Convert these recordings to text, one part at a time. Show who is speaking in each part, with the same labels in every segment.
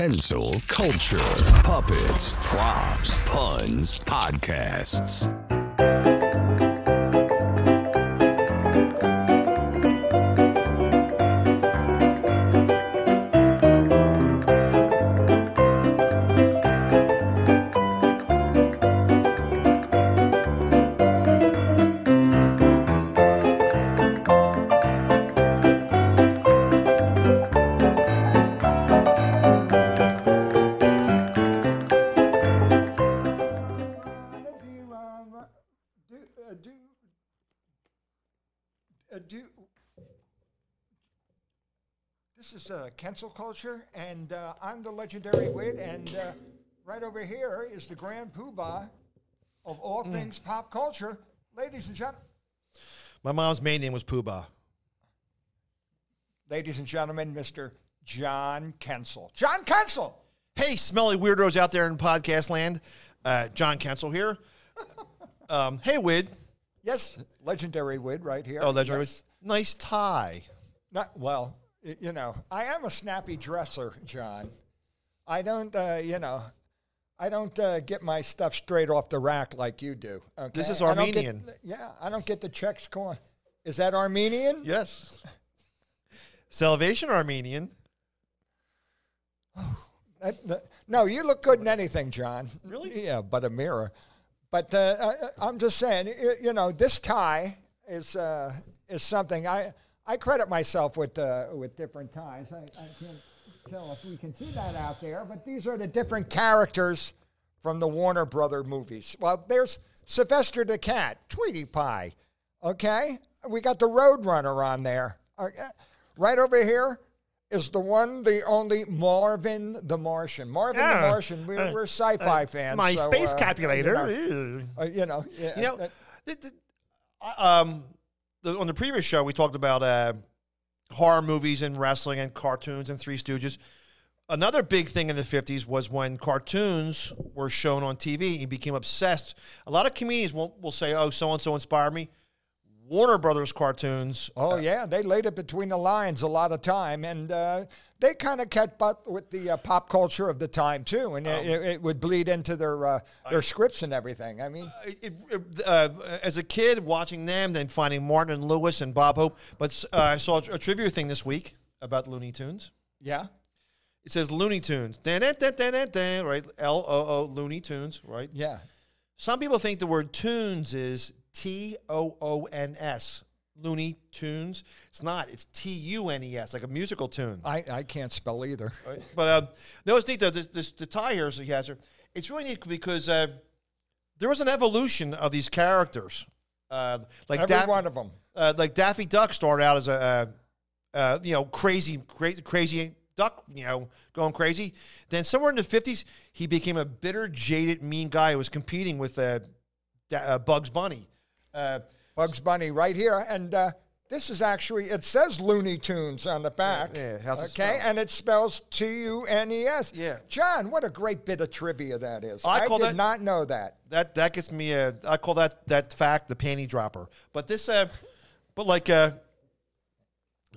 Speaker 1: Kensil Culture, puppets, props, puns, podcasts.
Speaker 2: Cancel culture, and uh, I'm the legendary wit, and uh, right over here is the grand poobah of all things pop culture. Ladies and gentlemen,
Speaker 3: My mom's maiden name was Poobah.
Speaker 2: ladies and gentlemen, Mr. John Kensil. John Kensil!
Speaker 3: Hey, smelly weirdos out there in podcast land. Uh, John Kensil here. Um, hey, Wid.
Speaker 2: Yes, legendary wit right here.
Speaker 3: Oh, legendary.
Speaker 2: Yes.
Speaker 3: Nice tie.
Speaker 2: Not well, you know. I am a snappy dresser, John. I don't, uh, you know, I don't uh, get my stuff straight off the rack like you do. Okay?
Speaker 3: This is
Speaker 2: I get-
Speaker 3: Armenian.
Speaker 2: yeah, I don't get the checks going. Is that Armenian?
Speaker 3: Yes. Salvation Armenian.
Speaker 2: That- that- no, you look good in anything, John.
Speaker 3: Really?
Speaker 2: Yeah, but a mirror. But uh, I, I'm just saying, you, you know, this tie is uh, is something I I credit myself with uh, with different ties. I, I can't tell if we can see that out there, but these are the different characters from the Warner Brother movies. Well, there's Sylvester the Cat, Tweety Pie. Okay, we got the Roadrunner on there. Right over here is the one, the only Marvin the Martian. Marvin the Martian. We're, we're sci-fi fans.
Speaker 4: My
Speaker 2: so,
Speaker 4: space
Speaker 2: uh,
Speaker 4: calculator.
Speaker 2: You know, uh, you know, yeah,
Speaker 3: You know,
Speaker 2: that-
Speaker 3: the, I- um, the, on the previous show, we talked about uh, horror movies and wrestling and cartoons and Three Stooges. Another big thing in the 50s was when cartoons were shown on TV. He became obsessed. A lot of comedians will, will say, oh, so and so inspired me. Warner Brothers cartoons.
Speaker 2: Oh yeah, they laid it between the lines a lot of time, and uh, they kind of kept up with the uh, pop culture of the time too, and it, it would bleed into their uh, their scripts and everything. I mean,
Speaker 3: It, it, uh, as a kid, watching them, then finding Martin and Lewis and Bob Hope. But uh, I saw a trivia thing this week about Looney Tunes.
Speaker 2: yeah,
Speaker 3: It says Looney Tunes. Dan, dan, dan, dan, dan, dan, right? L O O Looney Tunes, right?
Speaker 2: yeah.
Speaker 3: Some people think the word tunes is T O O N S. Looney Tunes. It's not. It's T U N E S, like a musical tune.
Speaker 2: I, I can't spell either.
Speaker 3: Right? But uh, no, it's neat though. This, this, the tie here so he has here. It's really neat because uh, there was an evolution of these characters. Uh, like
Speaker 2: Every
Speaker 3: Dap-
Speaker 2: one of them.
Speaker 3: uh, like Daffy Duck started out as a, uh, uh, you know, crazy, crazy, crazy duck, you know, going crazy. Then somewhere in the fifties, he became a bitter, jaded, mean guy who was competing with uh, Da- uh, Bugs Bunny. Uh,
Speaker 2: Bugs Bunny right here, and uh, this is actually it says Looney Tunes on the back.
Speaker 3: yeah, how's
Speaker 2: okay, and it spells T U N E S.
Speaker 3: Yeah.
Speaker 2: John, what a great bit of trivia that is.
Speaker 3: I call
Speaker 2: did
Speaker 3: that-
Speaker 2: not know that.
Speaker 3: that that gets me a. I call that that fact the panty dropper. But this, uh, but like, uh,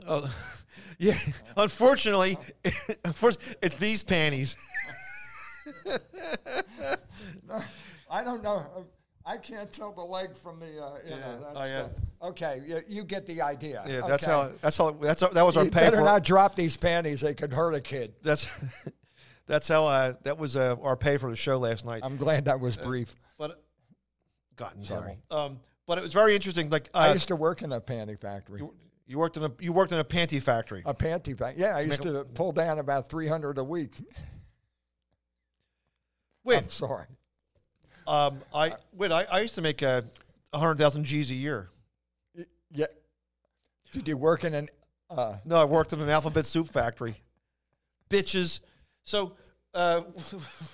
Speaker 3: uh, yeah. Unfortunately, unfortunately, it's these panties.
Speaker 2: I don't know. I can't tell the leg from the. Uh, you know, that's
Speaker 3: Oh, yeah.
Speaker 2: the- okay, you, you get the idea.
Speaker 3: Yeah, that's how. That's how. That's how, that was our
Speaker 2: You
Speaker 3: pay
Speaker 2: better
Speaker 3: for.
Speaker 2: not drop these panties; they could hurt a kid.
Speaker 3: That's that's how. Uh, that was uh, our pay for the show last night.
Speaker 2: I'm glad that was brief.
Speaker 3: but got in
Speaker 2: Sorry.
Speaker 3: Um, but it was very interesting. Like
Speaker 2: I
Speaker 3: uh,
Speaker 2: used to work in a panty factory.
Speaker 3: you worked in a you worked in a panty factory.
Speaker 2: A panty factory. Yeah, I used
Speaker 3: Make
Speaker 2: to pull down about 300 a week.
Speaker 3: Wait,
Speaker 2: I'm sorry.
Speaker 3: Um, I wait. I, I used to make uh, a hundred thousand G's a year.
Speaker 2: Yeah. Did you work in an? Uh,
Speaker 3: No, I worked in an alphabet soup factory. Bitches. So, uh,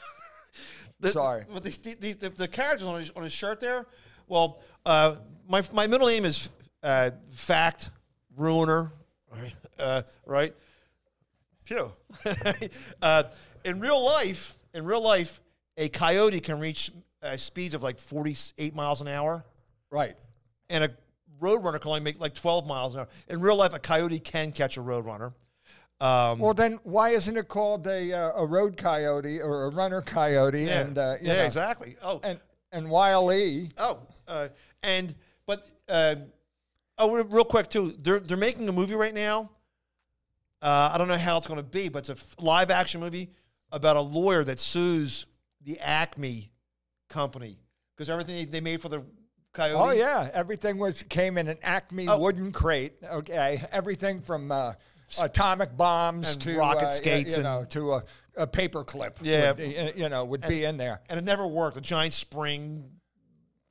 Speaker 3: the,
Speaker 2: Sorry.
Speaker 3: But these, these, the, the characters on his, on his shirt there. Well, uh, my my middle name is uh, Fact Ruiner, right? Uh, right? Phew. uh, in real life, in real life, a coyote can reach uh, speeds of like forty-eight miles an hour
Speaker 2: right.
Speaker 3: and a roadrunner can only make like 12 miles an hour. In real life, a coyote can catch a roadrunner. Um,
Speaker 2: Well, then why isn't it called a uh, a road coyote or a runner coyote?
Speaker 3: yeah,
Speaker 2: And uh, you
Speaker 3: yeah,
Speaker 2: know,
Speaker 3: exactly. Oh,
Speaker 2: And and Wile E.
Speaker 3: oh, uh, and but uh, oh, real quick too. They're they're making a movie right now. Uh, I don't know how it's going to be, but it's a f- live action movie about a lawyer that sues the Acme company because everything they, they made for the coyote.
Speaker 2: Oh yeah, everything was came in an Acme
Speaker 3: Oh.
Speaker 2: wooden crate. Okay, everything from uh, atomic bombs
Speaker 3: And
Speaker 2: to
Speaker 3: rocket
Speaker 2: uh,
Speaker 3: skates
Speaker 2: you know,
Speaker 3: and-
Speaker 2: to a, a paper clip.
Speaker 3: Yeah.
Speaker 2: would you know, would be in there.
Speaker 3: and it never worked. A giant spring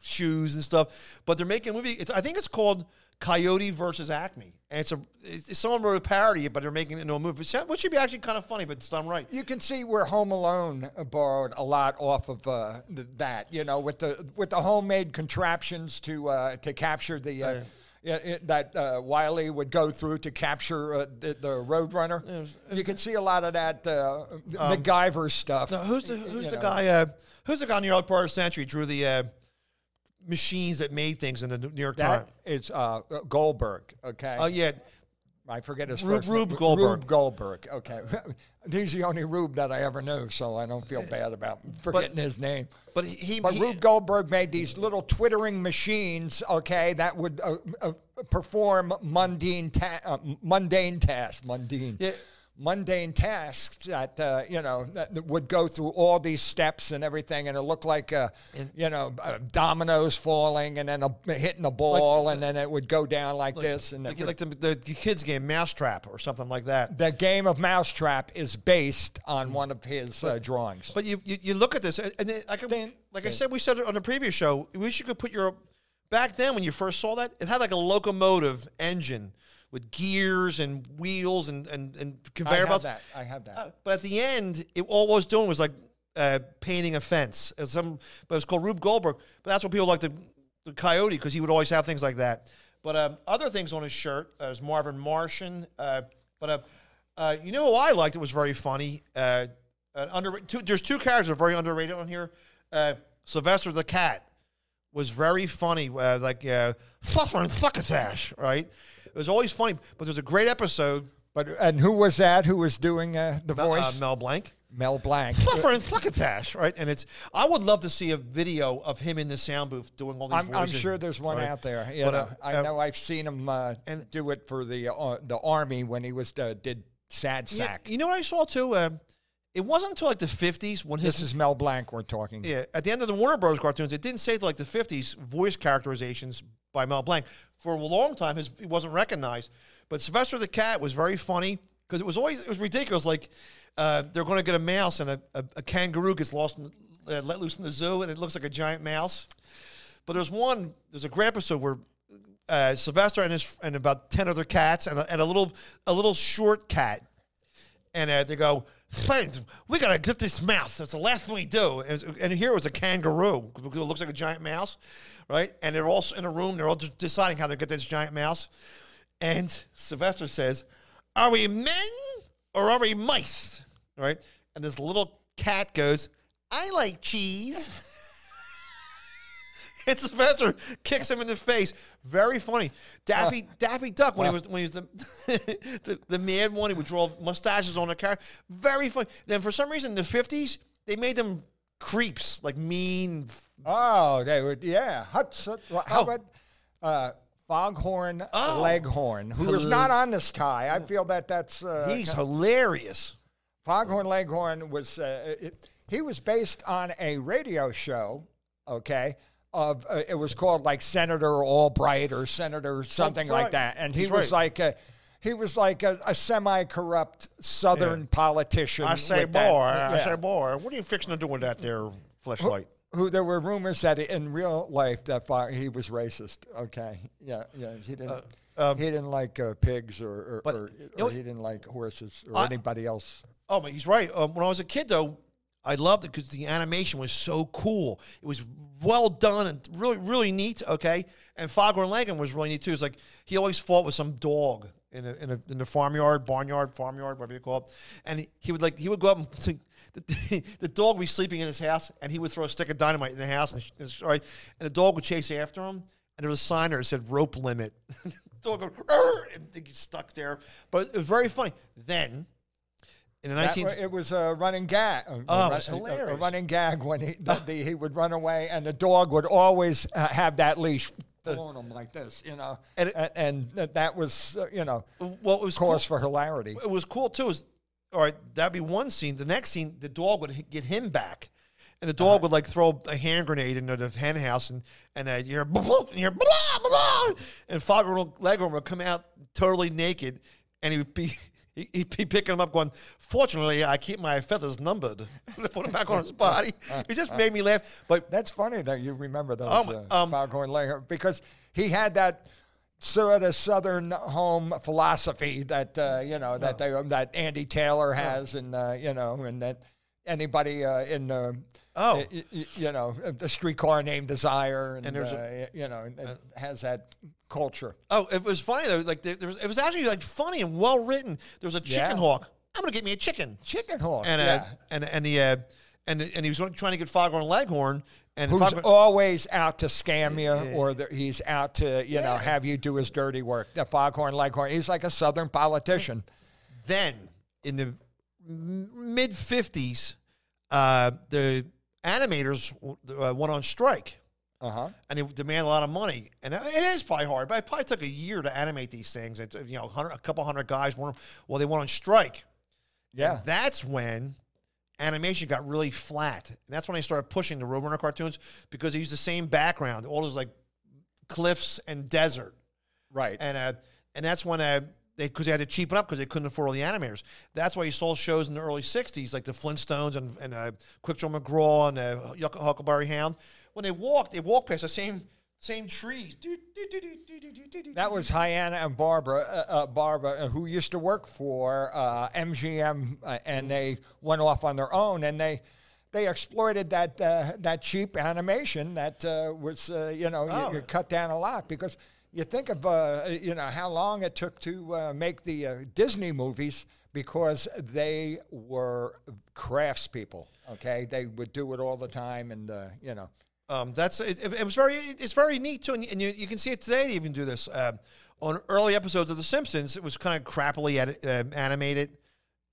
Speaker 3: shoes and stuff. But they're making a movie. It's, I think it's called Coyote versus Acme, and it's a it's, someone wrote a parody, but they're making it into a movie, which should be actually kind of funny, but it's done right.
Speaker 2: You can see where Home Alone uh, borrowed a lot off of uh, that. You know, with the with the homemade contraptions to uh, to capture the. Uh, yeah, it, that uh, Wiley would go through to capture uh, the, the Roadrunner. You can see a lot of that uh, MacGyver stuff.
Speaker 3: Now, who's the who's the
Speaker 2: know.
Speaker 3: guy? Uh, who's the guy in the early part of the century drew the uh, machines that made things in the New York Times?
Speaker 2: It's uh, Goldberg. Okay.
Speaker 3: Oh yeah,
Speaker 2: I forget his
Speaker 3: Rube-
Speaker 2: first
Speaker 3: Rube
Speaker 2: name.
Speaker 3: Goldberg.
Speaker 2: Rube Goldberg. Okay. He's the only Rube that I ever knew, so I don't feel bad about forgetting his name.
Speaker 3: but he, he,
Speaker 2: But
Speaker 3: he-
Speaker 2: Rube Goldberg made these little twittering machines, okay, that would uh, uh, perform mundane ta- uh, mundane tasks, mundane.
Speaker 3: Yeah.
Speaker 2: Mundane tasks that uh, you know that would go through all these steps and everything, and it looked like uh, you know uh, dominoes falling, and then a, hitting a ball, and then it would go down like, this. And
Speaker 3: like,
Speaker 2: would-
Speaker 3: like the, the, the kids game Mousetrap or something like that.
Speaker 2: the game of Mousetrap is based on one of his uh, drawings.
Speaker 3: But you, you, you look at this, and and then, like, I-
Speaker 2: Then-
Speaker 3: like I said, we said it on the previous show, we should put your back then when you first saw that, it had like a locomotive engine with gears and wheels and and, and conveyor
Speaker 2: have
Speaker 3: belts.
Speaker 2: that. I have that.
Speaker 3: Uh, but at the end, it all it was doing was like uh, painting a fence. Was some, but it was called Rube Goldberg. But that's what people like the the Coyote because he would always have things like that. But um, other things on his shirt, uh, there's Marvin Martian. Uh, but uh, uh, you know who I liked? It was very funny. Uh, an under, two, there's two characters that are very underrated on here. Uh, Sylvester the cat was very funny, uh, like uh, Fluffer and Succotash, right? It was always funny. But there's a great episode.
Speaker 2: But and who was that? Who was doing uh, the
Speaker 3: Uh,
Speaker 2: voice?
Speaker 3: Mel Blanc.
Speaker 2: Mel Blanc.
Speaker 3: Fluffer and Succotash, right? And it's I would love to see a video of him in the sound booth doing all these
Speaker 2: I'm, I'm sure there's one
Speaker 3: right?
Speaker 2: out there. You
Speaker 3: But,
Speaker 2: know,
Speaker 3: uh,
Speaker 2: I
Speaker 3: uh,
Speaker 2: know I've seen him uh,
Speaker 3: and-
Speaker 2: do it for the uh, the army when he was uh, did Sad
Speaker 3: Yeah,
Speaker 2: Sack.
Speaker 3: you know what I saw too? It wasn't until like the 50s when his
Speaker 2: This is Mel Blanc we're talking.
Speaker 3: yeah at the end of the Warner Bros. cartoons, it didn't say till like the 50s voice characterizations by Mel Blanc. For a long time, his he wasn't recognized. But Sylvester the Cat was very funny because it was always it was ridiculous. Like uh, they're going to get a mouse and a, a, a kangaroo gets lost, in uh, let loose in the zoo, and it looks like a giant mouse. But there's one, there's a great episode where uh, Sylvester and his and about ten other cats and a, and a little a little short cat, and uh, they go, "Thanks, we gotta get this mouse. That's the last thing we do." And, and here was a kangaroo because it looks like a giant mouse, right? And they're all in a room. They're all deciding how to get this giant mouse. And Sylvester says, "Are we men or are we mice?" Right? And this little cat goes, "I like cheese." And Sylvester kicks him in the face. Very funny. Daffy Daffy Duck when he was when he was the, the the mad one, he would draw mustaches on the car. Very funny. Then for some reason in the fifties they made them creeps, like mean.
Speaker 2: Oh, they would. Yeah. Well, how
Speaker 3: Oh.
Speaker 2: about uh, Foghorn
Speaker 3: Oh.
Speaker 2: Leghorn, who is not on this tie? I feel that that's uh,
Speaker 3: He's hilarious.
Speaker 2: Foghorn Leghorn was uh, it, he was based on a radio show, okay? Of uh, it was called like Senator Albright or Senator something
Speaker 3: right.
Speaker 2: like that, and he was
Speaker 3: right.
Speaker 2: like a he was like a, a semi-corrupt Southern politician.
Speaker 3: I say, more.
Speaker 2: that-
Speaker 3: I say, more. what are you fixing to do with that there fleshlight?
Speaker 2: Who there were rumors that in real life that he was racist. Okay, yeah, yeah, he didn't. he didn't like uh, pigs or, or,
Speaker 3: Um,
Speaker 2: or,
Speaker 3: you know-
Speaker 2: he didn't like horses or
Speaker 3: I-
Speaker 2: anybody else.
Speaker 3: Oh, but he's right. Um, when I was a kid, though, I loved it because the animation was so cool. It was well done and really, really neat. Okay, and Foghorn Leghorn was really neat too. It's like he always fought with some dog in a, in, a, in the farmyard, barnyard, farmyard, whatever you call it. And he, he would like he would go up and the, the dog would be sleeping in his house, and he would throw a stick of dynamite in the house, and, and right, and the dog would chase after him. And there was a sign there that said "rope limit." dog "Arr!" and get stuck there. But it was very funny. Then, in the 19...
Speaker 2: it was a running gag. a
Speaker 3: Oh,
Speaker 2: run-
Speaker 3: was
Speaker 2: a- a running gag when he the, the, he would run away, and the dog would always uh, have that leash pulling him like this, you know,
Speaker 3: And
Speaker 2: and,
Speaker 3: it-
Speaker 2: and, that- that was uh, you know
Speaker 3: well, it was cool.
Speaker 2: cause for hilarity.
Speaker 3: it was cool too. Is all right. That'd be one scene. The next scene, the dog would get him back, and the dog
Speaker 2: Uh-huh.
Speaker 3: would like throw a hand grenade into the hen house, and and uh, you're blah, blah, and you hear blah, blah, blah, and Foghorn Leghorn would come out totally naked, and he would be. He- He'd be picking him up, going. Fortunately, I keep my feathers numbered. put him back on his body. It just made me laugh. But
Speaker 2: That's funny that you remember those
Speaker 3: Um,
Speaker 2: uh,
Speaker 3: um,
Speaker 2: because he had that sort of Southern home philosophy that uh, you know that they, that Andy Taylor has, and uh, you know, and that anybody uh, in the
Speaker 3: Oh.
Speaker 2: y- y- you know the streetcar named Desire, and,
Speaker 3: And there's
Speaker 2: uh, you know it has that culture.
Speaker 3: Oh, it was funny though. Like there, there was, it was actually like funny and well written. There was a chicken
Speaker 2: Yeah.
Speaker 3: hawk. I'm gonna get me a chicken.
Speaker 2: Chicken Hawk,
Speaker 3: And uh,
Speaker 2: yeah.
Speaker 3: and and the uh, and and he was trying to get Foghorn Leghorn. And
Speaker 2: Who's
Speaker 3: Foghorn,
Speaker 2: always out to scam you, or the, he's out to you know have you do his dirty work. The Foghorn Leghorn, he's like a Southern politician.
Speaker 3: then in the mid '50s, uh, the animators uh, went on strike.
Speaker 2: Uh huh.
Speaker 3: and they demand a lot of money. And it is probably hard, but it probably took a year to animate these things. It's, you know, a hundred- a couple hundred guys were well, they went on strike.
Speaker 2: Yeah.
Speaker 3: And that's when animation got really flat. And that's when they started pushing the Roadrunner cartoons because they used the same background, all those like cliffs and desert.
Speaker 2: Right.
Speaker 3: And uh, and that's when uh, they because they had to cheapen up because they couldn't afford all the animators. That's why you saw shows in the early '60s like the Flintstones and and uh, Quick Joe McGraw and uh, Huckleberry Hound. When they walked, they walked past the same same trees.
Speaker 2: That was Hanna and Barbera, uh, uh, Barbera, uh, who used to work for uh, MGM, uh, and they went off on their own, and they they exploited that uh, that cheap animation that uh, was, uh, you know, you-
Speaker 3: Oh.
Speaker 2: you, cut down a lot because you think of, uh, you know, how long it took to uh, make the uh, Disney movies because they were craftspeople. Okay, they would do it all the time, and uh, you know.
Speaker 3: Um, that's it, it, was very it's very neat too, and, and you, you can see it today. They even do this uh, on early episodes of The Simpsons. It was kind of crappily uh, animated,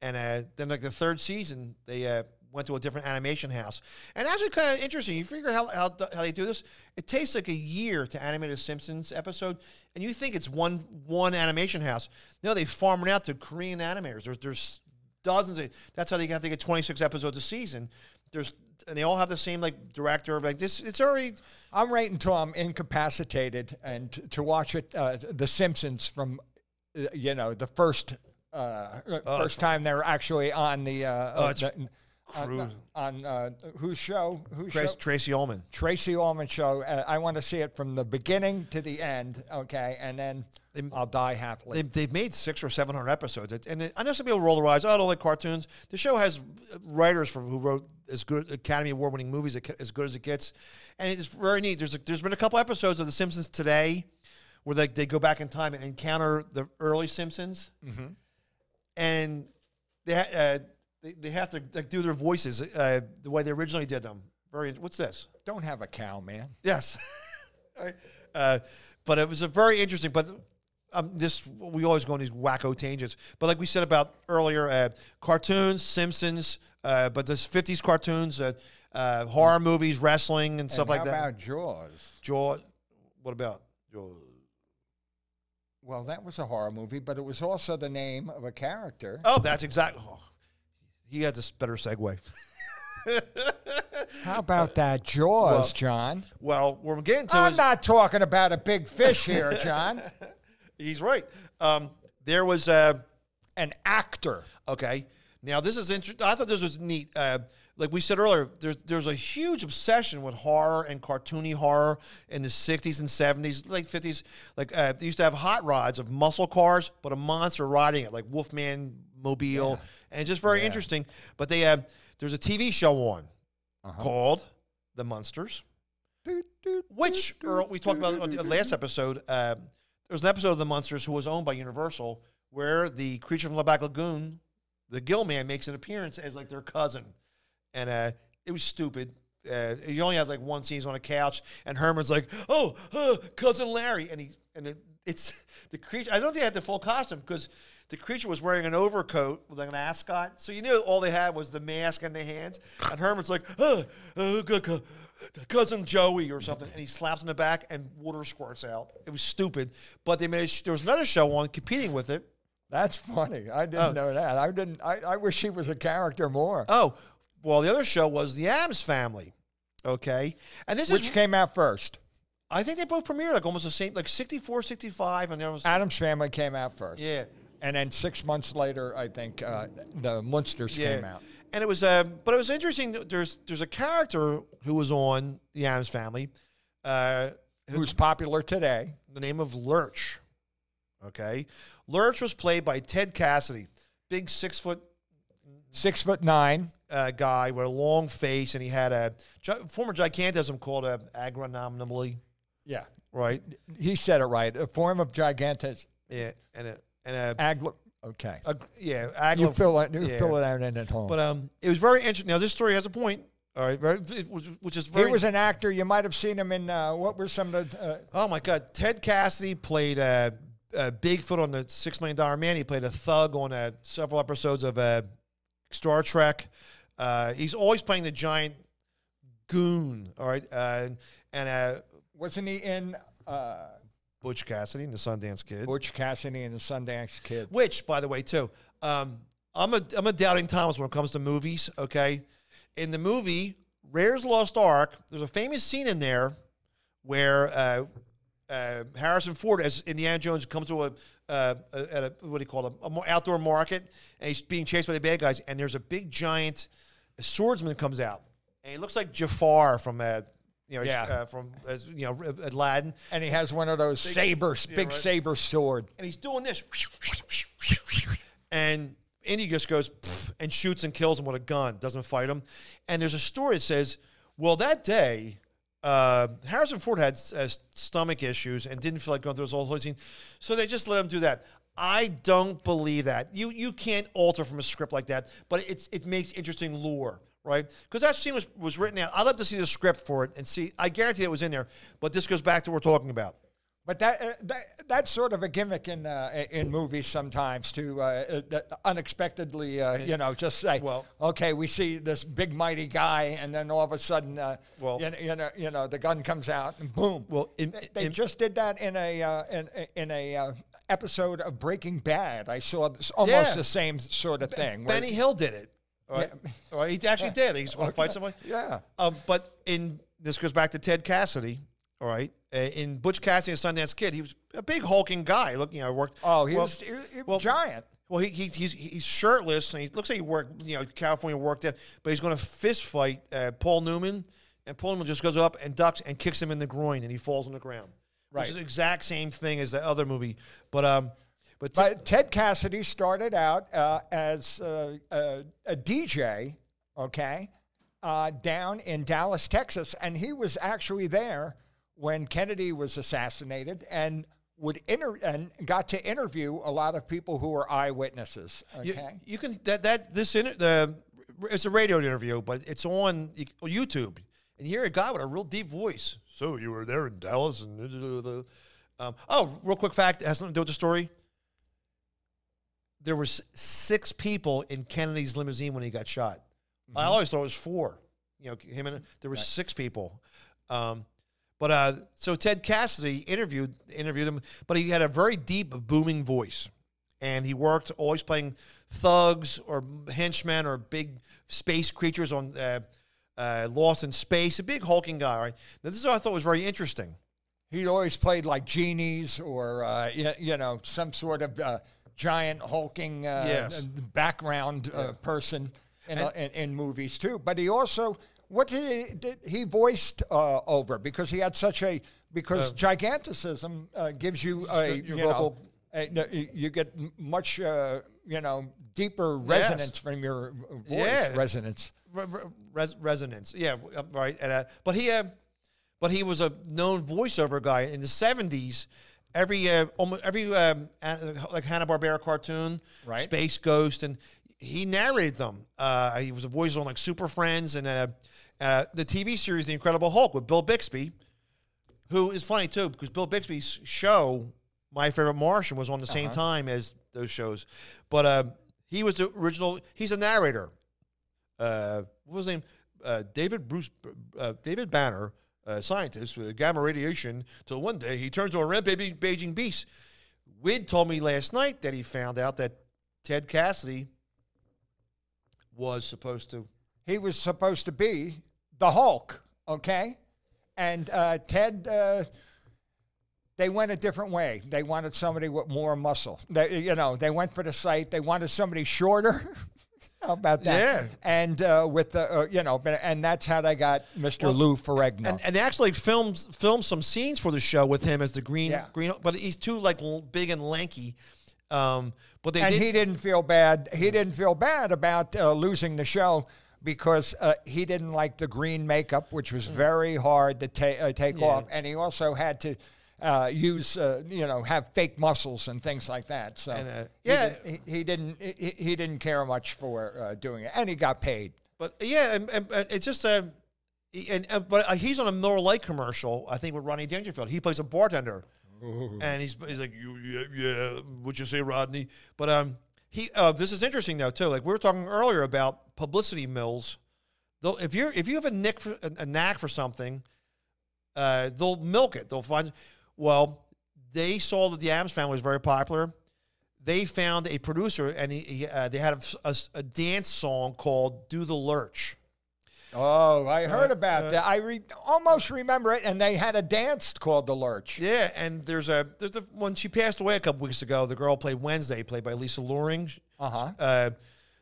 Speaker 3: and uh, then like the third season, they uh, went to a different animation house, and actually kind of interesting. You figure how, how how they do this. It takes like a year to animate a Simpsons episode, and you think it's one one animation house. No, they farm it out to Korean animators. There's there's dozens of. That's how they have to get 26 episodes a season. There's and they all have the same like director. Like this, it's already
Speaker 2: I'm waiting until I'm incapacitated and t- to watch it, uh, The Simpsons from, uh, you know, the first uh, uh, first time they were actually on the, uh,
Speaker 3: it's
Speaker 2: the
Speaker 3: cruise.
Speaker 2: on uh, whose show? Whose
Speaker 3: Trace,
Speaker 2: show?
Speaker 3: Tracey Ullman.
Speaker 2: Tracey Ullman show. Uh, I want to see it from the beginning to the end. Okay, and then I'll die happily.
Speaker 3: They, they've made six or seven hundred episodes, and it, I know some people roll their eyes. Oh, I don't like cartoons. The show has writers from who wrote as good Academy Award winning movies as good as it gets, and it's very neat. There's a, there's been a couple episodes of The Simpsons today where they, they go back in time and encounter the early Simpsons, and they uh, they, they have to like, do their voices uh, the way they originally did them. Very. What's this?
Speaker 2: Don't have a cow, man.
Speaker 3: Yes. Uh, but it was a very interesting. But um, this we always go on these wacko tangents. But like we said about earlier, uh, cartoons, Simpsons, uh, but this '50s cartoons, uh, uh, horror movies, wrestling, and stuff
Speaker 2: And
Speaker 3: like that.
Speaker 2: about Jaws?
Speaker 3: Jaws. What about Jaws?
Speaker 2: Well, that was a horror movie, but it was also the name of a character.
Speaker 3: Oh, that's exactly. Oh, he had this better segue.
Speaker 2: How about that Jaws, John?
Speaker 3: Well, we're getting to
Speaker 2: I'm
Speaker 3: is
Speaker 2: not talking about a big fish here, John.
Speaker 3: he's right. Um, there was. Uh,
Speaker 2: An actor.
Speaker 3: Okay. Now this is interesting. I thought this was neat. Uh, like we said earlier, there's there's a huge obsession with horror and cartoony horror in the '60s and '70s, late '50s. Like uh, they used to have hot rods of muscle cars, but a monster riding it, like Wolfman Mobile, and just very interesting. But they uh, there's a TV show on called The Munsters, which Earl, we talked about on the last episode. Uh, there was an episode of The Munsters who was owned by Universal, where the creature from Black Lagoon, the Gill Man, makes an appearance as like their cousin, and uh, it was stupid. uh, you only have like one scene he's on a couch, and Herman's like, "Oh, uh, cousin Larry," and he and it, it's the creature. I don't think they had the full costume because the creature was wearing an overcoat with an ascot, so you knew all they had was the mask and the hands. And Herman's like, "Oh, uh, c- cousin Joey" or something, and he slaps in the back, and water squirts out. It was stupid, but they made. Sh- there was another show on competing with it.
Speaker 2: That's funny. I didn't
Speaker 3: Oh.
Speaker 2: know that. I didn't. I, I wish he was a character more.
Speaker 3: Oh, well, the other show was the Addams Family. Okay, and this is
Speaker 2: Which
Speaker 3: is
Speaker 2: came out first?
Speaker 3: I think they both premiered like almost the same, like 64, 65, and there was
Speaker 2: Addams Family came out first.
Speaker 3: yeah,
Speaker 2: And then six months later, I think uh, the Munsters
Speaker 3: yeah,
Speaker 2: came out.
Speaker 3: and it was, um, but it was interesting. There's there's a character who was on the Addams Family, uh,
Speaker 2: Who's popular today?
Speaker 3: the name of Lurch. Okay, Lurch was played by Ted Cassidy, big six foot
Speaker 2: Six foot nine.
Speaker 3: uh, guy with a long face, and he had a former gigantism called a agronominally,
Speaker 2: Yeah.
Speaker 3: right?
Speaker 2: He said it right. A form of gigantism.
Speaker 3: Yeah, and a and a,
Speaker 2: Aglo- okay.
Speaker 3: a yeah, agro,
Speaker 2: You fill it. You
Speaker 3: yeah.
Speaker 2: fill it out in at home.
Speaker 3: But um, it was very interesting. Now this story has a point. All right, very, which is very.
Speaker 2: he was an actor. You might have seen him in uh, what were some of the. Uh,
Speaker 3: oh my God, Ted Cassidy played uh, uh, Bigfoot on the Six Million Dollar Man. He played a thug on uh, several episodes of uh, Star Trek. Uh, he's always playing the giant goon. All right, uh, and uh,
Speaker 2: wasn't he in uh,
Speaker 3: Butch Cassidy and the Sundance Kid.
Speaker 2: Butch Cassidy and the Sundance Kid?
Speaker 3: Which, by the way, too, um, I'm a I'm a doubting Thomas when it comes to movies. Okay, in the movie Rare's Lost Ark, there's a famous scene in there where uh, uh, Harrison Ford, as Indiana Jones, comes to a, uh, a, at a what do you call it, a, mo- outdoor market, and he's being chased by the bad guys, and there's a big giant swordsman that comes out, and he looks like Jafar from. Uh, you know, he's,
Speaker 2: Yeah.
Speaker 3: uh, from as you know, Aladdin,
Speaker 2: And he has one of those saber,
Speaker 3: yeah,
Speaker 2: big
Speaker 3: right.
Speaker 2: saber sword.
Speaker 3: and he's doing this, and Indy just goes and shoots and kills him with a gun, doesn't fight him. And there's a story that says, well, that day, uh, Harrison Ford had uh, stomach issues and didn't feel like going through this whole scene, so they just let him do that. I don't believe that. You you can't alter from a script like that, but it's it makes interesting lore, right? Because that scene was was written out. I'd love to see the script for it and see. I guarantee it was in there, but this goes back to what we're talking about.
Speaker 2: But that, uh, that that's sort of a gimmick in uh, in movies sometimes to uh, uh, unexpectedly, uh, you know, just say,
Speaker 3: Well-
Speaker 2: okay, we see this big mighty guy, and then all of a sudden, uh,
Speaker 3: Well-
Speaker 2: you, know, you know, you know, the gun comes out, and boom.
Speaker 3: Well, in-
Speaker 2: they, they
Speaker 3: in-
Speaker 2: just did that in a uh, in, in a uh, episode of Breaking Bad. I saw this, almost
Speaker 3: Yeah.
Speaker 2: the same sort of thing.
Speaker 3: Benny Hill did it. All right. All right. He actually did. He's going to fight somebody.
Speaker 2: Yeah.
Speaker 3: Um, but in this goes back to Ted Cassidy. All right. Uh, in Butch Cassidy and Sundance Kid, he was a big hulking guy. Looking, I worked.
Speaker 2: Oh, he
Speaker 3: well,
Speaker 2: was, he, was- he
Speaker 3: well,
Speaker 2: giant.
Speaker 3: Well, he, he he's he's shirtless and he looks like he worked. You know, California worked there, but he's going to fist fight uh, Paul Newman, and Paul Newman just goes up and ducks and kicks him in the groin, and he falls on the ground. Which
Speaker 2: Right.
Speaker 3: is the exact same thing as the other movie, but um, but,
Speaker 2: But Ted Cassidy started out uh, as uh, a, a DJ, okay, uh, down in Dallas, Texas, and he was actually there when Kennedy was assassinated, and would inter- and got to interview a lot of people who were eyewitnesses. Okay,
Speaker 3: you can that that this inter, the it's a radio interview, but it's on YouTube, and you hear a guy with a real deep voice. So you were there in Dallas, and um, oh, real quick fact has something to do with the story. There was six people in Kennedy's limousine when he got shot. I always thought it was four. You know, him and there were six people. Um, but uh, so Ted Cassidy interviewed interviewed him, but he had a very deep, booming voice, and he worked always playing thugs or henchmen or big space creatures on uh, uh, Lost in Space. A big hulking guy. Right? Now this is what I thought was very interesting.
Speaker 2: he always played like genies or uh, you, you know some sort of uh, giant hulking uh,
Speaker 3: Yes.
Speaker 2: background uh, person in, uh, in, in movies too. But he also what did he, did he voiced uh, over because he had such a because giganticism uh, gives you a you know, a- you get much uh, you know deeper resonance from your voice
Speaker 3: Yeah.
Speaker 2: resonance.
Speaker 3: Re- re- res- resonance. Yeah, uh, right. And, uh, but he, uh, but he was a known voiceover guy in the seventies. Every uh, almost every um, like Hanna Barbera cartoon,
Speaker 2: Right.
Speaker 3: Space Ghost, and he narrated them. Uh, he was a voice on like Super Friends and uh, uh, the TV series The Incredible Hulk with Bill Bixby, who is funny too because Bill Bixby's show, My Favorite Martian, was on the same time as those shows. But uh, he was the original. He's a narrator. Uh, what was his name? Uh, David Bruce. Uh, David Banner, uh, scientist with gamma radiation. Till one day he turns to a rampaging beast. Wid told me last night that he found out that Ted Cassidy was supposed to.
Speaker 2: he was supposed to be the Hulk, okay? And uh, Ted, uh, they went a different way. They wanted somebody with more muscle. They, you know, they went for the sight. They wanted somebody shorter. about that?
Speaker 3: Yeah.
Speaker 2: And uh, with the, uh, you know, and that's how they got Mr. Lou Ferrigno.
Speaker 3: And, and they actually filmed filmed some scenes for the show with him as the green
Speaker 2: Yeah.
Speaker 3: green, but he's too like big and lanky. Um, but they
Speaker 2: and
Speaker 3: did,
Speaker 2: he didn't feel bad. He didn't feel bad about uh, losing the show because uh, he didn't like the green makeup, which was very hard to ta- uh, take
Speaker 3: Mm. Yeah.
Speaker 2: off, and he also had to uh, use, uh, you know, have fake muscles and things like that. So
Speaker 3: And, uh,
Speaker 2: he
Speaker 3: yeah.
Speaker 2: did- he, he didn't he, he didn't care much for uh, doing it, and he got paid.
Speaker 3: But yeah, and, and, and it's just a. And, and but uh, he's on a Miller Lite commercial, I think, with Rodney Dangerfield. He plays a bartender, and he's he's like, you yeah, yeah, would you say Rodney? But um, he uh, this is interesting though too. Like we were talking earlier about publicity mills. They'll if you're if you have a nick for, a, a knack for something, uh, they'll milk it. They'll find. Well, they saw that the Addams family was very popular. They found a producer, and he, he, uh, they had a, a- a dance song called "Do the Lurch."
Speaker 2: Oh, I heard
Speaker 3: Uh,
Speaker 2: about that. I re- almost remember it, and they had a dance called the Lurch.
Speaker 3: Yeah, and there's a there's a when she passed away a couple weeks ago. The girl played Wednesday, played by Lisa Loring.
Speaker 2: Uh-huh.
Speaker 3: Uh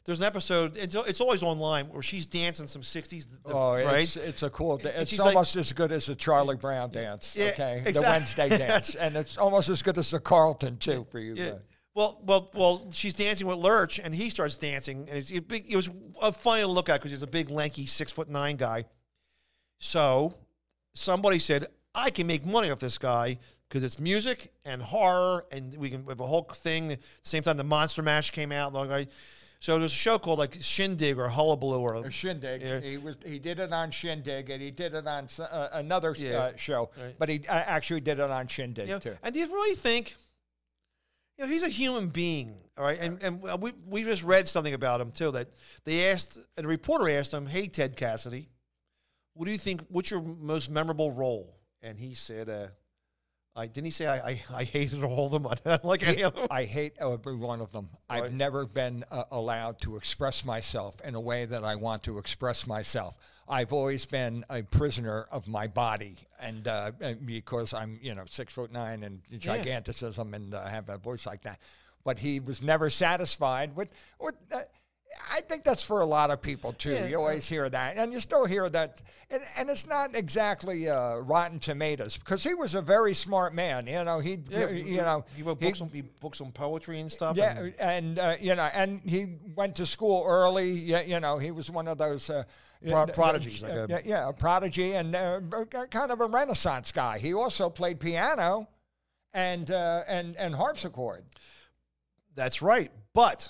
Speaker 3: There's an episode. It's, it's always online where she's dancing some '60s. the-
Speaker 2: Oh,
Speaker 3: right.
Speaker 2: it's, it's a cool. It's
Speaker 3: she's like-
Speaker 2: almost as good as the Charlie Brown dance.
Speaker 3: Yeah,
Speaker 2: okay, the Wednesday dance, and it's almost as good as the Carlton too for you.
Speaker 3: Yeah.
Speaker 2: guys.
Speaker 3: Well, well, well. She's dancing with Lurch, and he starts dancing, and it's a big. It was a funny to look at because he's a big, lanky, six foot nine guy. So, somebody said, "I can make money off this guy because it's music and horror, and we can have a whole thing." The same time, the Monster Mash came out. that. So there's a show called like Shindig or Hullabaloo or
Speaker 2: Or Shindig.
Speaker 3: Yeah.
Speaker 2: He was he did it on Shindig, and he did it on uh, another
Speaker 3: Yeah.
Speaker 2: uh, show,
Speaker 3: Right.
Speaker 2: but he uh, actually did it on Shindig
Speaker 3: You know,
Speaker 2: too.
Speaker 3: and do you really think, you know, he's a human being, all right? And and we we just read something about him too that they asked, and a reporter asked him, "Hey, Ted Cassidy, what do you think? What's your most memorable role?" And he said, uh, "I didn't he say I I, I hated all of them. I don't like any of them."
Speaker 2: I hate every one of them.
Speaker 3: Right.
Speaker 2: I've never been uh, allowed to express myself in a way that I want to express myself. I've always been a prisoner of my body, and uh, because I'm, you know, six foot nine and giganticism, and uh, have a voice like that. But he was never satisfied with. with uh, I think that's for a lot of people too.
Speaker 3: Yeah.
Speaker 2: You always hear that, and you still hear that, and, and it's not exactly uh, Rotten Tomatoes because he was a very smart man. You know, he,
Speaker 3: Yeah,
Speaker 2: you know,
Speaker 3: he wrote
Speaker 2: he-
Speaker 3: books on he books on poetry and stuff.
Speaker 2: yeah,
Speaker 3: and-
Speaker 2: and uh, you know, and he went to school early. You, you know, he was one of those uh,
Speaker 3: Pro- prodigies, like a-
Speaker 2: yeah, yeah, a prodigy, and uh, kind of a Renaissance guy. He also played piano and uh, and and harpsichord.
Speaker 3: That's right. But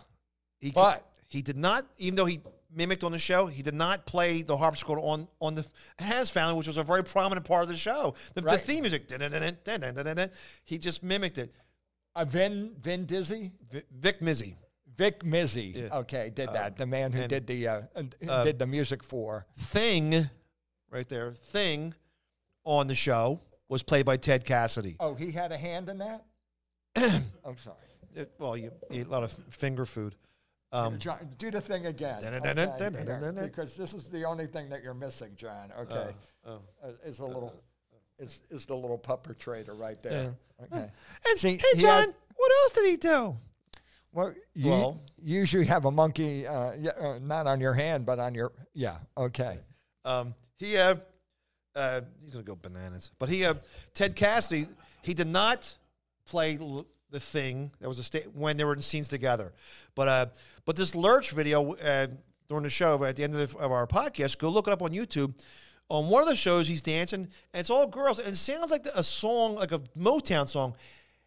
Speaker 3: he
Speaker 2: But-
Speaker 3: he did not, even though he mimicked on the show, he did not play the harpsichord on on the Has Family, which was a very prominent part of the show. The, the theme music, dun-dun-dun-dun, dun-dun-dun-dun, he just mimicked it.
Speaker 2: Uh, Vin Vin Dizzy,
Speaker 3: Vi- Vic Mizzy,
Speaker 2: Vic Mizzy.
Speaker 3: Yeah.
Speaker 2: Okay, did that. The man who did the uh, uh, did the music for.
Speaker 3: Thing, right there, Thing, on the show was played by Ted Cassidy.
Speaker 2: Oh, he had a hand in that. I'm sorry.
Speaker 3: It- well, you eat a lot of finger food. Um,
Speaker 2: John, do the thing again. Because this is the only thing that you're missing, John. Okay,
Speaker 3: oh.
Speaker 2: Uh, is a little, is is the little perpetrator right there. Okay.
Speaker 3: and
Speaker 2: See,
Speaker 3: hey, John,
Speaker 2: had-
Speaker 3: what else did he do?
Speaker 2: Well, you
Speaker 3: Well-
Speaker 2: usually have a monkey, uh, yeah, uh, not on your hand, but on your yeah. Okay.
Speaker 3: Um, he uh, uh, he's gonna go bananas. But he uh, Ted Cassidy, he did not play l- the thing that was a sta- when they were in scenes together. But uh, but this Lurch video uh, during the show at the end of, the, of our podcast, go look it up on YouTube. On one of the shows, he's dancing, and it's all girls, and it sounds like a song, like a Motown song.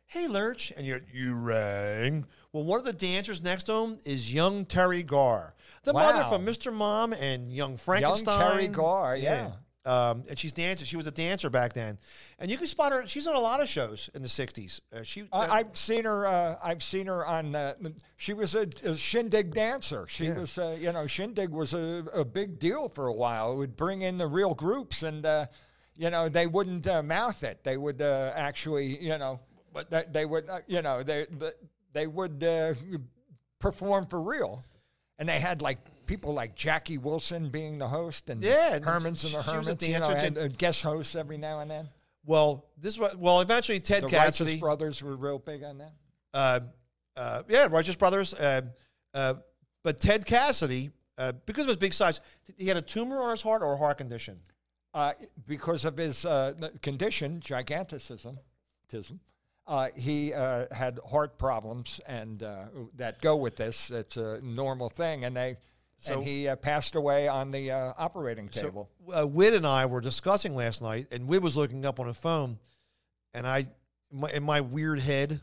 Speaker 3: "Hey, Lurch," and you're you rang. Well, one of the dancers next to him is young Teri Garr, the mother from Mr. Mom and Young Frankenstein.
Speaker 2: Young. Teri Garr, yeah.
Speaker 3: Um, and she's dancing. She was a dancer back then, and you can spot her. She's on a lot of shows in the '60s. Uh, she, uh,
Speaker 2: I, I've seen her. Uh, I've seen her on. Uh, she was a, a shindig dancer. She
Speaker 3: Yeah.
Speaker 2: was, uh, you know, shindig was a, a big deal for a while. It would bring in the real groups, and uh, you know, they wouldn't uh, mouth it. They would uh, actually, you know,
Speaker 3: But-
Speaker 2: they, they would, uh, you know, they they, they would uh, perform for real, and they had like. People like Jackie Wilson being the host, and
Speaker 3: Yeah,
Speaker 2: Hermans and the
Speaker 3: she was a
Speaker 2: Hermits, you know, and uh, guest hosts every now and then.
Speaker 3: well, this was. Well, eventually Ted
Speaker 2: The
Speaker 3: Cassidy.
Speaker 2: Righteous Brothers were real big on that.
Speaker 3: uh, uh, yeah, Righteous Brothers. Uh, uh, but Ted Cassidy, uh, because of his big size, he had a tumor on his heart or a heart condition.
Speaker 2: uh, because of his uh, condition, giganticism, tism, uh, he uh, had heart problems, and uh, that go with this. It's a normal thing, and they
Speaker 3: So-
Speaker 2: and he uh, passed away on the uh, operating table.
Speaker 3: So, uh, Whit and I were discussing last night, and Whit was looking up on a phone, and I, my, in my weird head,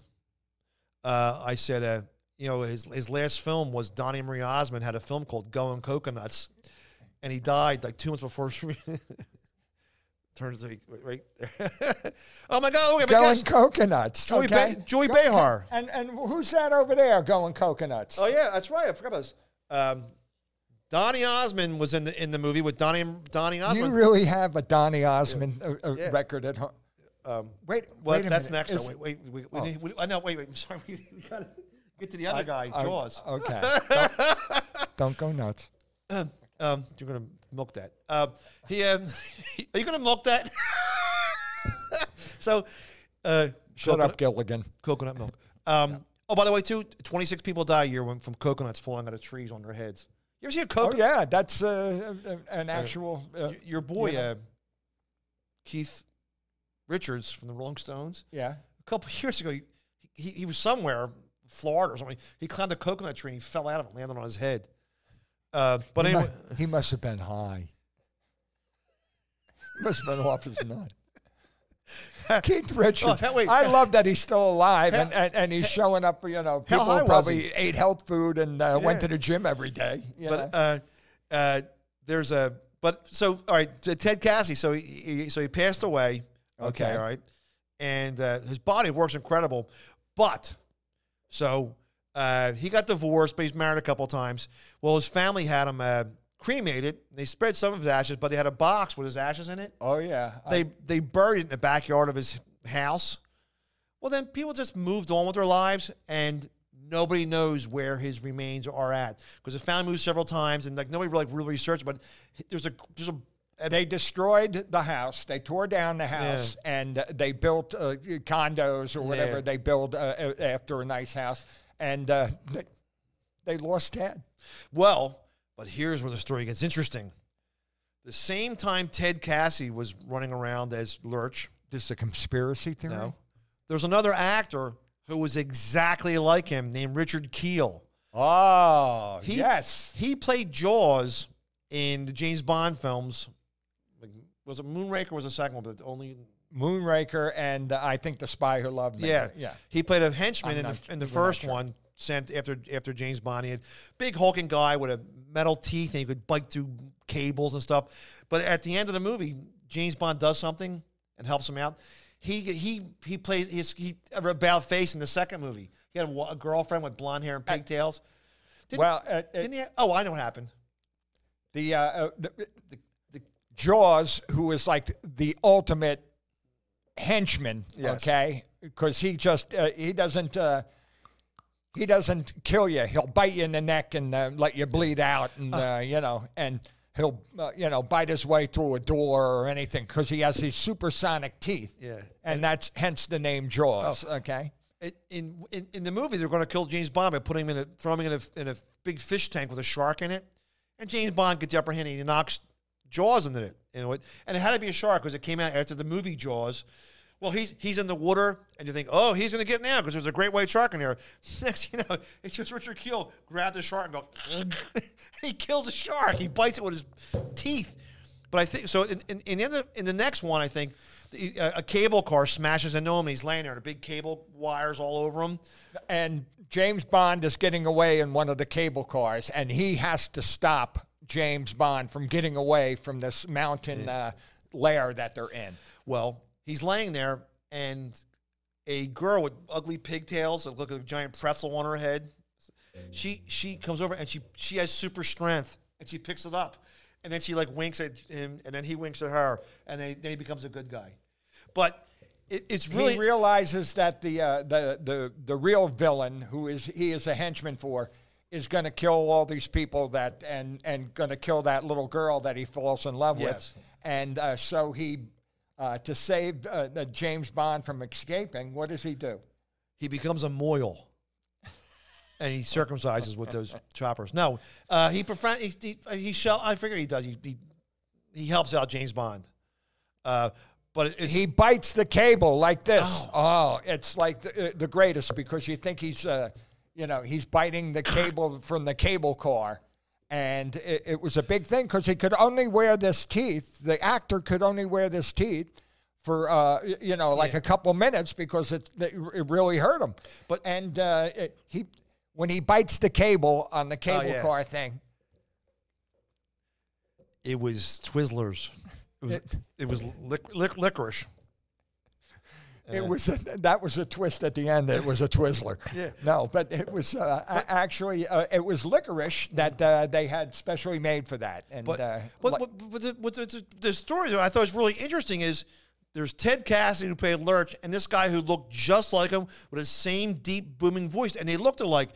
Speaker 3: uh, I said, uh, you know, his his last film was Donny Marie Osmond had a film called Going Coconuts, and he died like two months before. Turns be right there. oh my God! Look my
Speaker 2: going coconuts.
Speaker 3: Joey
Speaker 2: okay?
Speaker 3: Ba- Joey
Speaker 2: Go-
Speaker 3: Behar.
Speaker 2: And and who's that over there going coconuts?
Speaker 3: Oh yeah, that's right. I forgot about this. Um, Donny Osmond was in the in the movie with Donnie Donnie
Speaker 2: you really have a Donny Osmond uh, uh,
Speaker 3: Yeah.
Speaker 2: record at home.
Speaker 3: um,
Speaker 2: Wait,
Speaker 3: well,
Speaker 2: wait
Speaker 3: that's
Speaker 2: minute.
Speaker 3: next.
Speaker 2: Is-.
Speaker 3: Wait, wait, wait, we,
Speaker 2: Oh.
Speaker 3: we, I know. Wait, wait. I'm sorry. We, we gotta get to the other guy,
Speaker 2: I-
Speaker 3: Jaws.
Speaker 2: Okay. don't, don't go nuts.
Speaker 3: Um, you're gonna milk that. Um, he, um, are you gonna milk that? so, uh,
Speaker 2: Shut
Speaker 3: coconut,
Speaker 2: up, Gilligan.
Speaker 3: coconut milk. Um, Oh, by the way, too, 26 people die a year when, from coconuts falling out of trees on their heads. You ever see a
Speaker 2: Oh yeah, that's uh, uh, an actual. Uh,
Speaker 3: Y- Your boy,
Speaker 2: you know.
Speaker 3: uh, Keith Richards from the Rolling Stones,
Speaker 2: yeah.
Speaker 3: a couple years ago, he, he, he was somewhere, Florida or something. He climbed a coconut tree and he fell out of it, landed on his head. Uh, but
Speaker 2: he,
Speaker 3: anyway,
Speaker 2: mu- he must have been high. He must have been off his nut. Keith Richards.
Speaker 3: Oh, wait.
Speaker 2: I love that he's still alive and, and, and he's showing up. You know, people probably ate health food and uh, went to the gym every day.
Speaker 3: but uh, uh, there's a but so all right, Ted Cassidy. So he, he so he passed away. Okay,
Speaker 2: Okay.
Speaker 3: all right, and uh, his body works incredible, but so uh, he got divorced, but he's married a couple times. Well, his family had him uh, cremated. They spread some of his ashes, but they had a box with his ashes in it.
Speaker 2: oh yeah, I-
Speaker 3: They they buried it in the backyard of his house. Well, then people just moved on with their lives, and nobody knows where his remains are at because the family moved several times, and like nobody really really researched. But there's a there's a,
Speaker 2: they destroyed the house. They tore down the house and uh, they built uh, condos or whatever
Speaker 3: Yeah.
Speaker 2: they build uh, after a nice house. And uh, they, they lost Ted.
Speaker 3: well, but here's where the story gets interesting. The same time Ted Cassie was running around as Lurch,
Speaker 2: This is a conspiracy theory.
Speaker 3: no, there's another actor who was exactly like him named Richard Kiel.
Speaker 2: Oh,
Speaker 3: He,
Speaker 2: yes.
Speaker 3: He played Jaws in the James Bond films. Like, was it Moonraker? Was the second one, but only
Speaker 2: Moonraker and uh, I think The Spy Who Loved Me.
Speaker 3: yeah,
Speaker 2: Yeah.
Speaker 3: He played a henchman
Speaker 2: I'm
Speaker 3: in
Speaker 2: not-
Speaker 3: the in the first
Speaker 2: sure.
Speaker 3: one. Sent after after James Bond, he had big hulking guy with a metal teeth, and he could bite through cables and stuff. But at the end of the movie, James Bond does something and helps him out. He he he plays his he about face in the second movie. He had a, a girlfriend with blonde hair and pigtails. Didn't-
Speaker 2: Well, uh,
Speaker 3: didn't he? Oh, I know what happened.
Speaker 2: the, uh, uh, the, the Jaws, who is like the ultimate henchman,
Speaker 3: Yes.
Speaker 2: okay? Because he just uh, he doesn't uh, he doesn't kill you. He'll bite you in the neck and uh, let you bleed out, and uh, you know, and he'll uh, you know bite his way through a door or anything because he has these supersonic teeth.
Speaker 3: Yeah.
Speaker 2: and that's hence the name Jaws. Okay.
Speaker 3: In, in in the movie, they're going to kill James Bond by putting him in a throwing him in a in a big fish tank with a shark in it, and James Bond gets the upper hand and he knocks Jaws into it. You know, it- and it had to be a shark because it came out after the movie Jaws. Well, he's he's in the water, and you think, oh, he's going to get now because there's a great white shark in there. Next, you know, it's just Richard Kiel grab the shark and go, and he kills the shark. He bites it with his teeth. But I think so. In, in, in, the, in the next one, I think the, uh, a cable car smashes into him. and He's laying there, and big cable wires all over him.
Speaker 2: and James Bond is getting away in one of the cable cars, and he has to stop James Bond from getting away from this mountain uh, lair that they're in.
Speaker 3: Well, he's laying there, and a girl with ugly pigtails that look like a giant pretzel on her head. She she comes over and she she has super strength, and she picks it up, and then she like winks at him, and then he winks at her, and then, then he becomes a good guy. But it, it's really
Speaker 2: he realizes that the uh, the the the real villain, who is he is a henchman for, is going to kill all these people that and and going to kill that little girl that he falls in love
Speaker 3: Yes.
Speaker 2: with, and uh, so he. Uh, to save uh, James Bond from escaping, what does he do?
Speaker 3: he becomes a moil. And he circumcises with those choppers. No, uh, he prefer he he, he shall. I figure he does. He, he he helps out James Bond. Uh, but it's,
Speaker 2: he bites the cable like this. Oh, it's like the, uh, the greatest because you think he's, uh, you know, he's biting the cable from the cable car. And it, it was a big thing because he could only wear this teeth. The actor could only wear this teeth for, uh, you know, like
Speaker 3: Yeah.
Speaker 2: a couple minutes because it, it really hurt him.
Speaker 3: But-
Speaker 2: and uh, it, he, when he bites the cable on the cable
Speaker 3: yeah.
Speaker 2: car thing,
Speaker 3: it was Twizzlers. It was it, was lic- lic- licorice.
Speaker 2: It was a, that was a twist at the end. It was a Twizzler.
Speaker 3: Yeah.
Speaker 2: No, but it was uh, a- actually uh, it was licorice that uh, they had specially made for that. And
Speaker 3: But
Speaker 2: uh,
Speaker 3: but,
Speaker 2: li-
Speaker 3: but, but the, the, the, the story that I thought was really interesting is there's Ted Cassidy who played Lurch and this guy who looked just like him with the same deep booming voice, and they looked alike.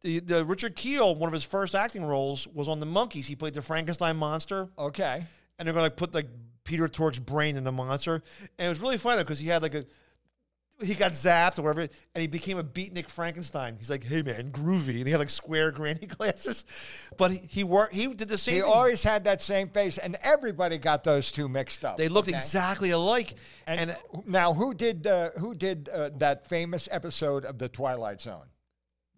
Speaker 3: The, the Richard Kiel, one of his first acting roles, was on the Monkees. He played the Frankenstein monster.
Speaker 2: okay.
Speaker 3: and they're gonna like put like Peter Tork's brain in the monster. And it was really funny because he had like a he got zapped or whatever, and he became a beatnik Frankenstein. He's like, hey man, groovy, and he had like square granny glasses. But he, he worked. He did the same.
Speaker 2: He
Speaker 3: thing.
Speaker 2: always had that same face, and everybody got those two mixed up.
Speaker 3: they looked
Speaker 2: okay?
Speaker 3: exactly alike.
Speaker 2: And,
Speaker 3: And,
Speaker 2: now, who did uh, who did uh, that famous episode of the Twilight Zone?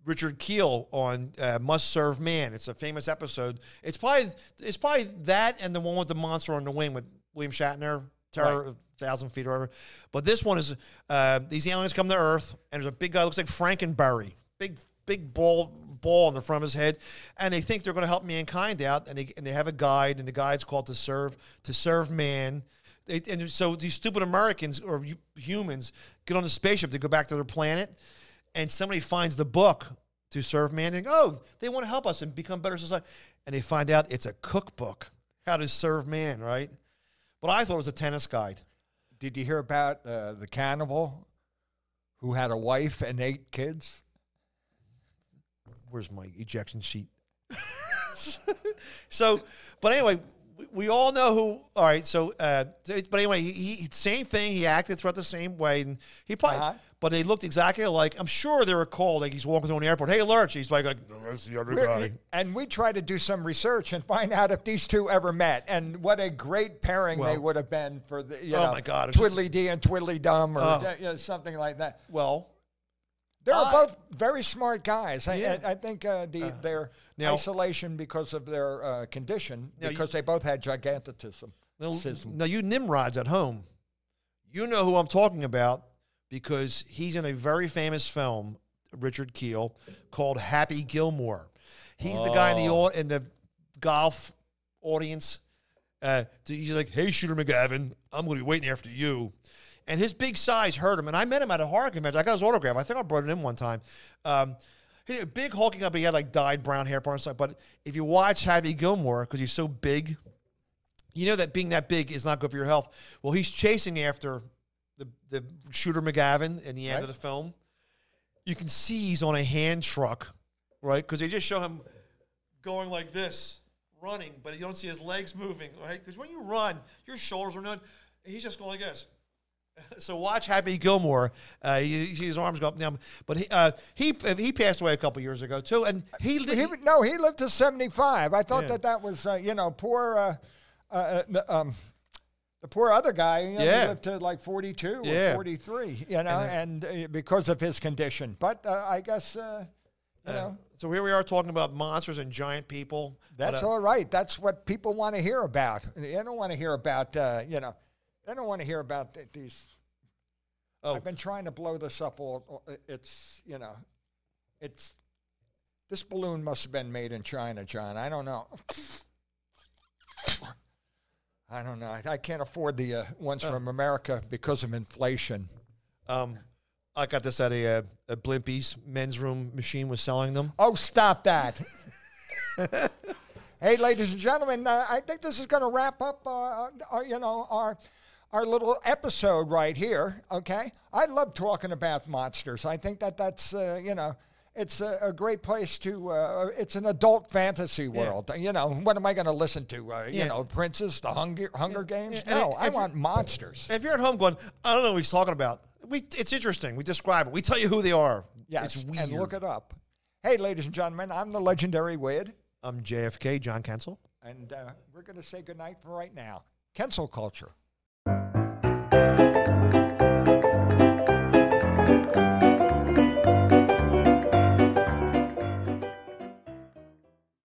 Speaker 3: Richard Kiel on uh, Must Serve Man. It's a famous episode. It's probably it's probably that and the one with the monster on the wing with William Shatner, Terror
Speaker 2: Right.
Speaker 3: Thousand Feet or whatever. But this one is uh, these aliens come to Earth and there's a big guy looks like Frankenberry, big big ball ball in the front of his head, and they think they're going to help mankind out, and they and they have a guide, and the guide's called to serve to serve man. They, and so these stupid Americans or humans get on the spaceship to go back to their planet, and somebody finds the book to serve man. And oh, they want to help us and become better society, and they find out it's a cookbook how to serve man, right? But I thought it was a tennis guide.
Speaker 2: Did you hear about uh, the cannibal who had a wife and eight kids?
Speaker 3: Where's my ejection sheet? so, but anyway, we, all know who. All right, so, uh, but anyway, he, he same thing. He acted throughout the same way, and he probably.
Speaker 2: Uh-huh.
Speaker 3: But they looked exactly alike. I'm sure they were called. Like he's walking through the airport. Hey, Lurch. He's like, like no, that's the other guy.
Speaker 2: And we try to do some research and find out if these two ever met, and what a great pairing they would have been for the you
Speaker 3: Oh
Speaker 2: know
Speaker 3: my God, it's just-
Speaker 2: Twiddly Dee and Twiddly Dum or
Speaker 3: Oh.
Speaker 2: you know, something like that.
Speaker 3: Well,
Speaker 2: They're
Speaker 3: I-
Speaker 2: both very smart guys. I,
Speaker 3: Yeah.
Speaker 2: I, I think uh, the their
Speaker 3: now-
Speaker 2: isolation because of their uh, condition,
Speaker 3: Now you-
Speaker 2: because they both had gigantism.
Speaker 3: Now, now, you Nimrods at home, you know who I'm talking about because he's in a very famous film, Richard Kiel, called Happy Gilmore. He's the guy in the in the golf audience. Uh, he's like, "Hey, Shooter McGavin, I'm going to be waiting after you." And his big size hurt him. And I met him at a horror convention. I got his autograph. I think I brought it in one time. Um, he big hulking up. He had like dyed brown hair, part and stuff. But if you watch Happy Gilmore, because he's so big, you know that being that big is not good for your health. Well, he's chasing after the, the shooter McGavin in the end of the film. You can see he's on a hand truck, right? Because they just show him going like this, running, but you don't see his legs moving, right? Because when you run, your shoulders are not. He's just going like this. So watch Happy Gilmore. Uh, you, his arms go up and down, but he uh, he he passed away a couple years ago too, and he,
Speaker 2: He, no, he lived to seventy five. I thought
Speaker 3: Yeah.
Speaker 2: that that was uh, you know poor. Uh, uh, uh, the, um, the poor other guy, you know, he
Speaker 3: Yeah.
Speaker 2: lived to like 42
Speaker 3: Yeah.
Speaker 2: or 43, you know, and, uh, because of his condition. But uh, I guess, uh, you know,
Speaker 3: So here we are talking about monsters and giant people.
Speaker 2: That's
Speaker 3: But,
Speaker 2: all right. That's what people want to hear about. They don't want to hear about, uh, you know, they don't want to hear about th- these.
Speaker 3: Oh.
Speaker 2: I've been trying to blow this up. All all- it's, you know, it's. This balloon must have been made in China, John. I don't know. I don't know. I, I can't afford the uh, ones from America because of inflation.
Speaker 3: Um, I got this at a, uh, a Blimpie's men's room machine was selling them.
Speaker 2: Oh, stop that. hey, ladies and gentlemen, uh, I think this is going to wrap up, uh, our, you know, our our little episode right here. Okay, I love talking about monsters. I think that that's uh, you know. It's a, a great place to. Uh, it's an adult fantasy world. You know, what am I going to listen to? Uh, you know, Princess, the Hunger Hunger Games.
Speaker 3: And
Speaker 2: no,
Speaker 3: if-
Speaker 2: I want monsters.
Speaker 3: If you're at home going, I don't know what he's talking about. We, it's interesting. We describe it. We tell you who they are.
Speaker 2: Yes,
Speaker 3: it's weird.
Speaker 2: and look it up. Hey, ladies and gentlemen, I'm the legendary Wade.
Speaker 3: I'm JFK, John Kensil.
Speaker 2: And uh, we're going to say goodnight for right now. Kensil culture. Thank you.